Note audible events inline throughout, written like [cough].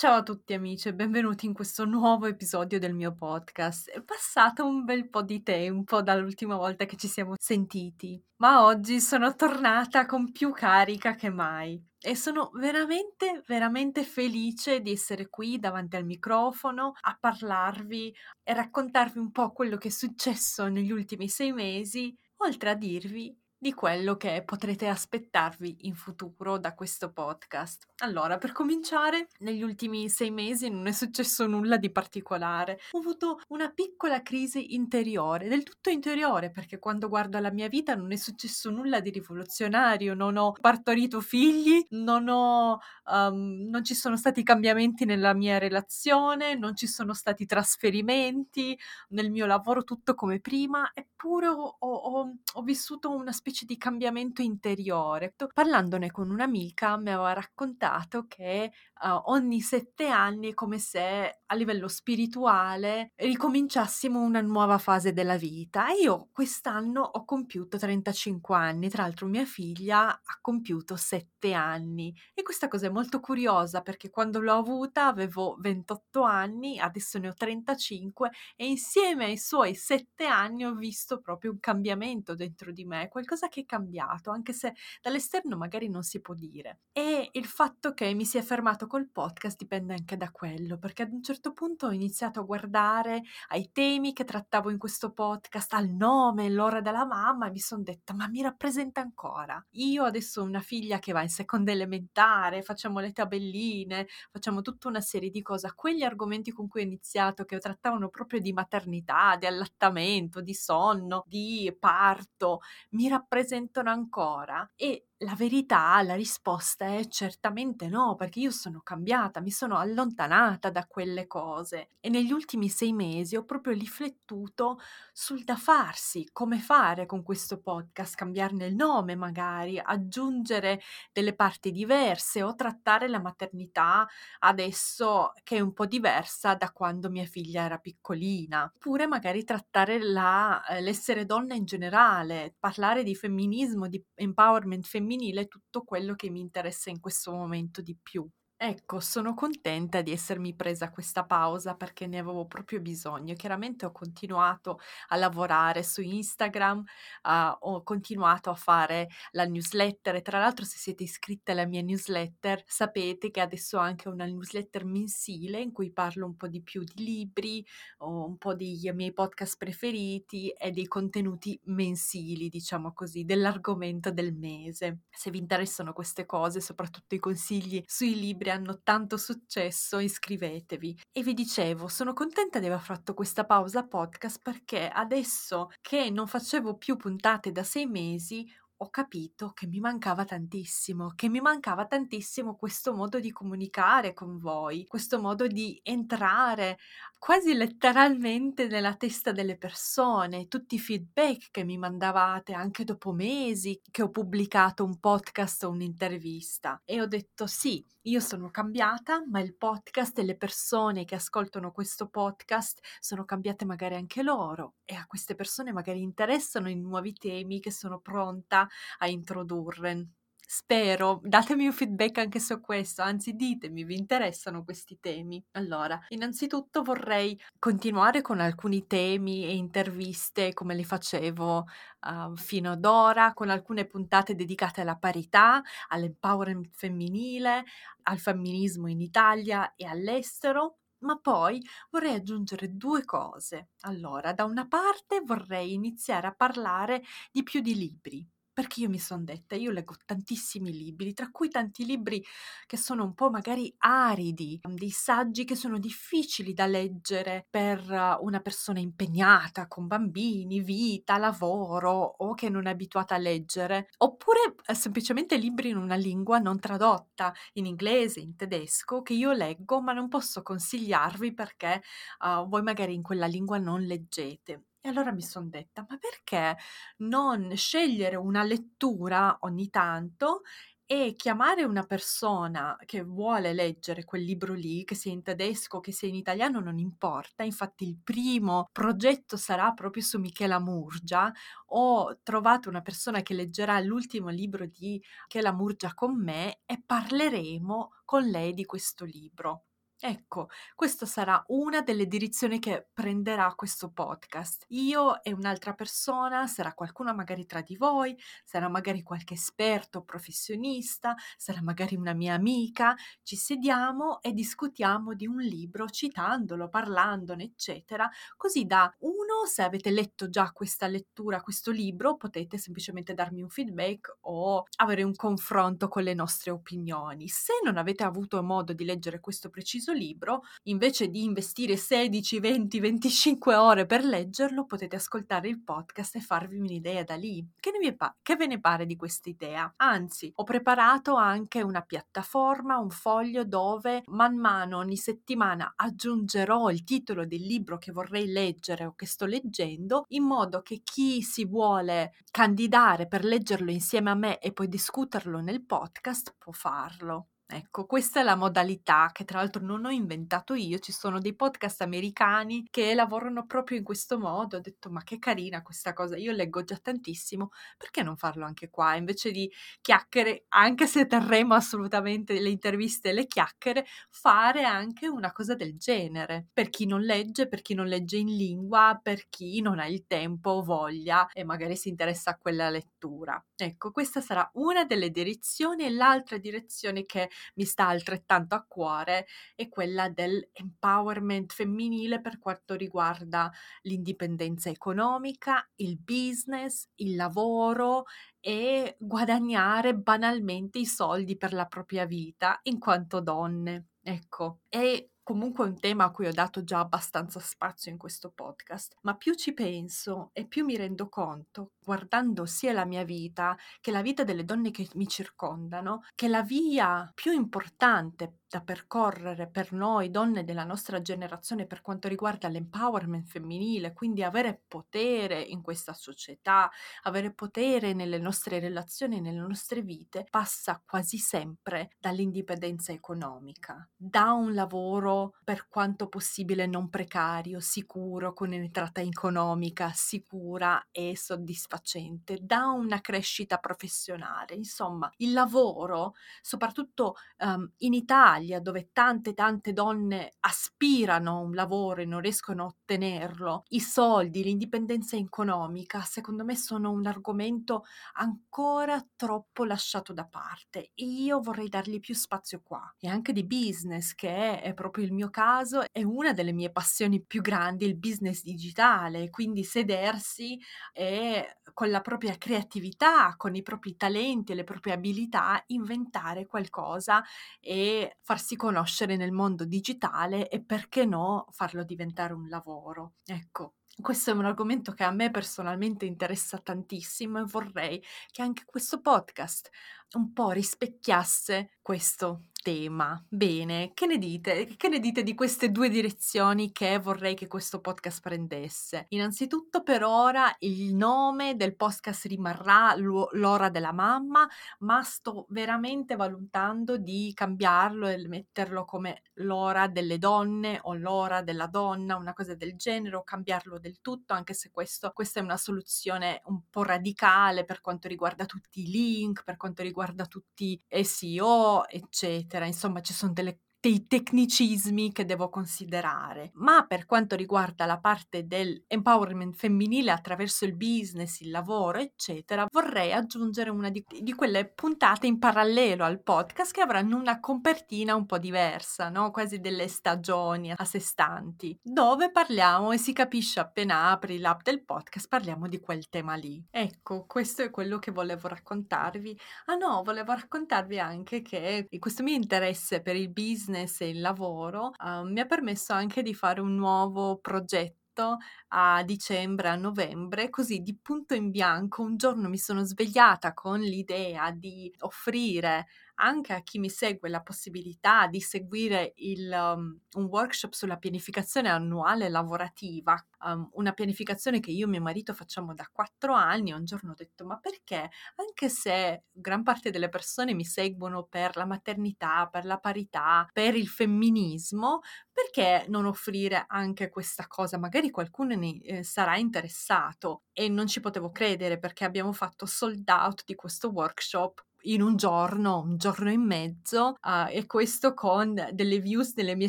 Ciao a tutti amici e benvenuti in questo nuovo episodio del mio podcast. È passato un bel po' di tempo dall'ultima volta che ci siamo sentiti, ma oggi sono tornata con più carica che mai e sono veramente, veramente felice di essere qui davanti al microfono a parlarvi e raccontarvi un po' quello che è successo negli ultimi sei mesi, oltre a dirvi di quello che potrete aspettarvi in futuro da questo podcast. Allora, per cominciare, negli ultimi sei mesi non è successo nulla di particolare. Ho avuto una piccola crisi interiore, del tutto interiore, perché quando guardo la mia vita non è successo nulla di rivoluzionario, non ho partorito figli, non ho um, non ci sono stati cambiamenti nella mia relazione, non ci sono stati trasferimenti nel mio lavoro, tutto come prima, eppure ho, ho, ho vissuto una specie specie di cambiamento interiore. Parlandone con un'amica mi aveva raccontato che uh, ogni sette anni è come se a livello spirituale ricominciassimo una nuova fase della vita e io quest'anno ho compiuto 35 anni, tra l'altro mia figlia ha compiuto 7 anni e questa cosa è molto curiosa perché quando l'ho avuta avevo 28 anni, adesso ne ho 35 e insieme ai suoi 7 anni ho visto proprio un cambiamento dentro di me, qualcosa che è cambiato, anche se dall'esterno magari non si può dire. E il fatto che mi sia fermato col podcast dipende anche da quello, perché ad un certo punto ho iniziato a guardare ai temi che trattavo in questo podcast, al nome, l'ora della mamma, e mi sono detta, ma mi rappresenta ancora? Io adesso ho una figlia che va in seconda elementare, facciamo le tabelline, facciamo tutta una serie di cose. Quegli argomenti con cui ho iniziato, che trattavano proprio di maternità, di allattamento, di sonno, di parto, mi rappresentano ancora e la verità, la risposta è certamente no, perché io sono cambiata, mi sono allontanata da quelle cose. E negli ultimi sei mesi ho proprio riflettuto sul da farsi, come fare con questo podcast, cambiarne il nome magari, aggiungere delle parti diverse o trattare la maternità adesso che è un po' diversa da quando mia figlia era piccolina, oppure magari trattare la, eh, l'essere donna in generale, parlare di femminismo, di empowerment femminile femminile tutto quello che mi interessa in questo momento di più. Ecco, sono contenta di essermi presa questa pausa perché ne avevo proprio bisogno. Chiaramente ho continuato a lavorare su Instagram, uh, ho continuato a fare la newsletter e tra l'altro se siete iscritte alla mia newsletter sapete che adesso ho anche una newsletter mensile in cui parlo un po' di più di libri, un po' dei miei podcast preferiti e dei contenuti mensili, diciamo così, dell'argomento del mese. Se vi interessano queste cose, soprattutto i consigli sui libri, libri hanno tanto successo, iscrivetevi. E vi dicevo, sono contenta di aver fatto questa pausa podcast perché adesso che non facevo più puntate da sei mesi, ho capito che mi mancava tantissimo, che mi mancava tantissimo questo modo di comunicare con voi, questo modo di entrare quasi letteralmente nella testa delle persone, tutti i feedback che mi mandavate anche dopo mesi che ho pubblicato un podcast o un'intervista. E ho detto sì, io sono cambiata, ma il podcast e le persone che ascoltano questo podcast sono cambiate magari anche loro. E a queste persone magari interessano i nuovi temi che sono pronta a introdurre. Spero, datemi un feedback anche su questo, anzi ditemi, vi interessano questi temi? Allora, innanzitutto vorrei continuare con alcuni temi e interviste come le facevo uh, fino ad ora, con alcune puntate dedicate alla parità, all'empowerment femminile, al femminismo in Italia e all'estero. Ma poi vorrei aggiungere due cose. Allora, da una parte vorrei iniziare a parlare di più di libri, perché io mi son detta: io leggo tantissimi libri, tra cui tanti libri che sono un po' magari aridi, dei saggi che sono difficili da leggere per una persona impegnata con bambini, vita, lavoro o che non è abituata a leggere, oppure eh, semplicemente libri in una lingua non tradotta, in inglese, in tedesco, che io leggo ma non posso consigliarvi perché uh, voi magari in quella lingua non leggete. E allora mi son detta: "Ma perché non scegliere una lettura ogni tanto e chiamare una persona che vuole leggere quel libro lì, che sia in tedesco, che sia in italiano, non importa. Infatti il primo progetto sarà proprio su Michela Murgia. Ho trovato una persona che leggerà l'ultimo libro di Michela Murgia con me e parleremo con lei di questo libro. Ecco, questa sarà una delle direzioni che prenderà questo podcast. Io e un'altra persona, sarà qualcuno magari tra di voi, sarà magari qualche esperto professionista, sarà magari una mia amica, ci sediamo e discutiamo di un libro citandolo, parlandone, eccetera, così da uno, se avete letto già questa lettura, questo libro, potete semplicemente darmi un feedback o avere un confronto con le nostre opinioni. Se non avete avuto modo di leggere questo preciso libro, invece di investire 16, 20, 25 ore per leggerlo, potete ascoltare il podcast e farvi un'idea da lì. Che, pa- che ve ne pare di questa idea? Anzi, ho preparato anche una piattaforma, un foglio dove man mano ogni settimana aggiungerò il titolo del libro che vorrei leggere o che sto leggendo, in modo che chi si vuole candidare per leggerlo insieme a me e poi discuterlo nel podcast può farlo. Ecco, questa è la modalità che tra l'altro non ho inventato io, ci sono dei podcast americani che lavorano proprio in questo modo. Ho detto, ma che carina questa cosa, io leggo già tantissimo, perché non farlo anche qua? Invece di chiacchiere, anche se terremo assolutamente le interviste e le chiacchiere, fare anche una cosa del genere. Per chi non legge, per chi non legge in lingua, per chi non ha il tempo o voglia e magari si interessa a quella lettura. Ecco, questa sarà una delle direzioni e l'altra direzione che mi sta altrettanto a cuore è quella dell'empowerment femminile per quanto riguarda l'indipendenza economica, il business, il lavoro e guadagnare banalmente i soldi per la propria vita in quanto donne. Ecco, e comunque un tema a cui ho dato già abbastanza spazio in questo podcast, ma più ci penso e più mi rendo conto, guardando sia la mia vita che la vita delle donne che mi circondano, che la via più importante da percorrere per noi donne della nostra generazione per quanto riguarda l'empowerment femminile, quindi avere potere in questa società, avere potere nelle nostre relazioni, nelle nostre vite, passa quasi sempre dall'indipendenza economica, da un lavoro per quanto possibile non precario, sicuro, con un'entrata economica sicura e soddisfacente, da una crescita professionale. Insomma, il lavoro, soprattutto um, in Italia, dove tante tante donne aspirano a un lavoro e non riescono a ottenerlo, i soldi, l'indipendenza economica, secondo me sono un argomento ancora troppo lasciato da parte e io vorrei dargli più spazio qua. E anche di business, che è, è proprio il mio caso è una delle mie passioni più grandi, il business digitale, quindi sedersi e con la propria creatività, con i propri talenti e le proprie abilità, inventare qualcosa e farsi conoscere nel mondo digitale e perché no farlo diventare un lavoro. Ecco, questo è un argomento che a me personalmente interessa tantissimo e vorrei che anche questo podcast un po' rispecchiasse questo tema. Bene, che ne dite? Che ne dite di queste due direzioni che vorrei che questo podcast prendesse? Innanzitutto per ora il nome del podcast rimarrà l'ora della mamma, ma sto veramente valutando di cambiarlo e metterlo come l'ora delle donne o l'ora della donna, una cosa del genere, o cambiarlo del tutto, anche se questo, questa è una soluzione un po' radicale per quanto riguarda tutti i link, per quanto riguarda tutti SEO, eccetera eccetera. Insomma, ci sono delle dei tecnicismi che devo considerare. Ma per quanto riguarda la parte dell'empowerment femminile attraverso il business, il lavoro, eccetera, vorrei aggiungere una di, di, quelle puntate in parallelo al podcast che avranno una copertina un po' diversa, no? quasi delle stagioni a sé stanti, dove parliamo e si capisce appena apri l'app del podcast, parliamo di quel tema lì. Ecco, questo è quello che volevo raccontarvi. Ah no, volevo raccontarvi anche che questo mio interesse per il business business e il lavoro, uh, mi ha permesso anche di fare un nuovo progetto a dicembre, a novembre, così di punto in bianco un giorno mi sono svegliata con l'idea di offrire anche a chi mi segue la possibilità di seguire il, um, un workshop sulla pianificazione annuale lavorativa, um, una pianificazione che io e mio marito facciamo da quattro anni. Un giorno ho detto: Ma perché? Anche se gran parte delle persone mi seguono per la maternità, per la parità, per il femminismo, perché non offrire anche questa cosa? Magari qualcuno ne eh, sarà interessato e non ci potevo credere perché abbiamo fatto sold out di questo workshop in un giorno, un giorno e mezzo, uh, e questo con delle views delle mie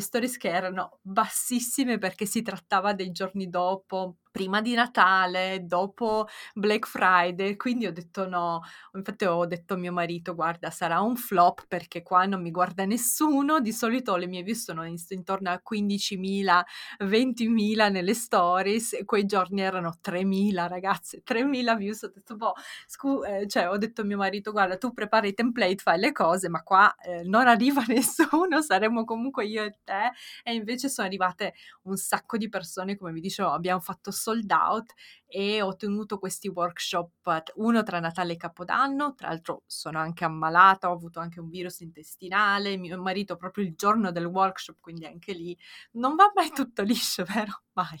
stories che erano bassissime perché si trattava dei giorni dopo, prima di Natale, dopo Black Friday, quindi ho detto no, infatti ho detto a mio marito guarda sarà un flop perché qua non mi guarda nessuno, di solito le mie views sono intorno a 15.000, 20.000 nelle stories, e quei giorni erano 3.000 ragazze, 3.000 views, ho detto boh, scu- eh, cioè ho detto a mio marito guarda tu prepari i template, fai le cose, ma qua eh, non arriva [laughs] nessuno, saremo comunque io e te, e invece sono arrivate un sacco di persone, come vi dicevo, abbiamo fatto sold out e ho tenuto questi workshop, uno tra Natale e Capodanno, tra l'altro sono anche ammalata, ho avuto anche un virus intestinale, mio marito proprio il giorno del workshop, quindi anche lì non va mai tutto liscio, [laughs] vero? Mai.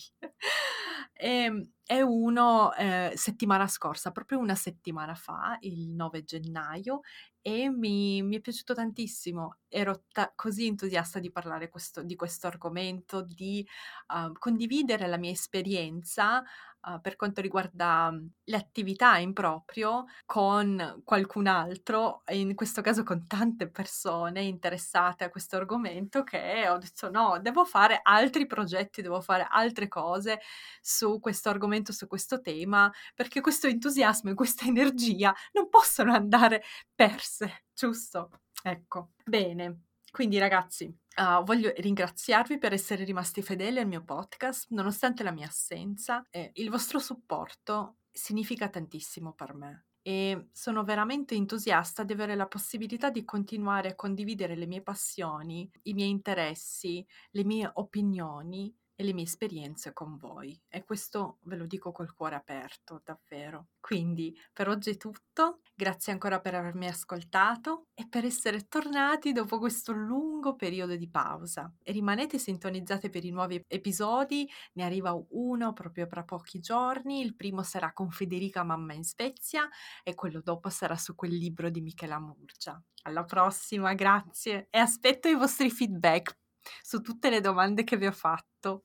E, ehm, e uno eh, settimana scorsa, proprio una settimana fa, il 9 gennaio, e mi, mi è piaciuto tantissimo. Ero ta- così entusiasta di parlare questo, di questo argomento, di uh, condividere la mia esperienza uh, per quanto riguarda mhmm, le attività in proprio con qualcun altro, in questo caso con tante persone interessate a questo argomento, che ho detto no, devo fare altri progetti, devo fare altre cose su questo argomento, su questo tema, perché questo entusiasmo e questa energia non possono andare perse, giusto? Ecco, bene. Quindi ragazzi, Uh, voglio ringraziarvi per essere rimasti fedeli al mio podcast, nonostante la mia assenza. Eh, il vostro supporto significa tantissimo per me e sono veramente entusiasta di avere la possibilità di continuare a condividere le mie passioni, i miei interessi, le mie opinioni e le mie esperienze con voi. E questo ve lo dico col cuore aperto, davvero. Quindi per oggi è tutto. Grazie ancora per avermi ascoltato e per essere tornati dopo questo lungo periodo di pausa. E rimanete sintonizzate per i nuovi episodi, ne arriva uno proprio tra pochi giorni. Il primo sarà con Federica Mamma in Svezia e quello dopo sarà su quel libro di Michela Murgia. Alla prossima, grazie e aspetto i vostri feedback su tutte le domande che vi ho fatto.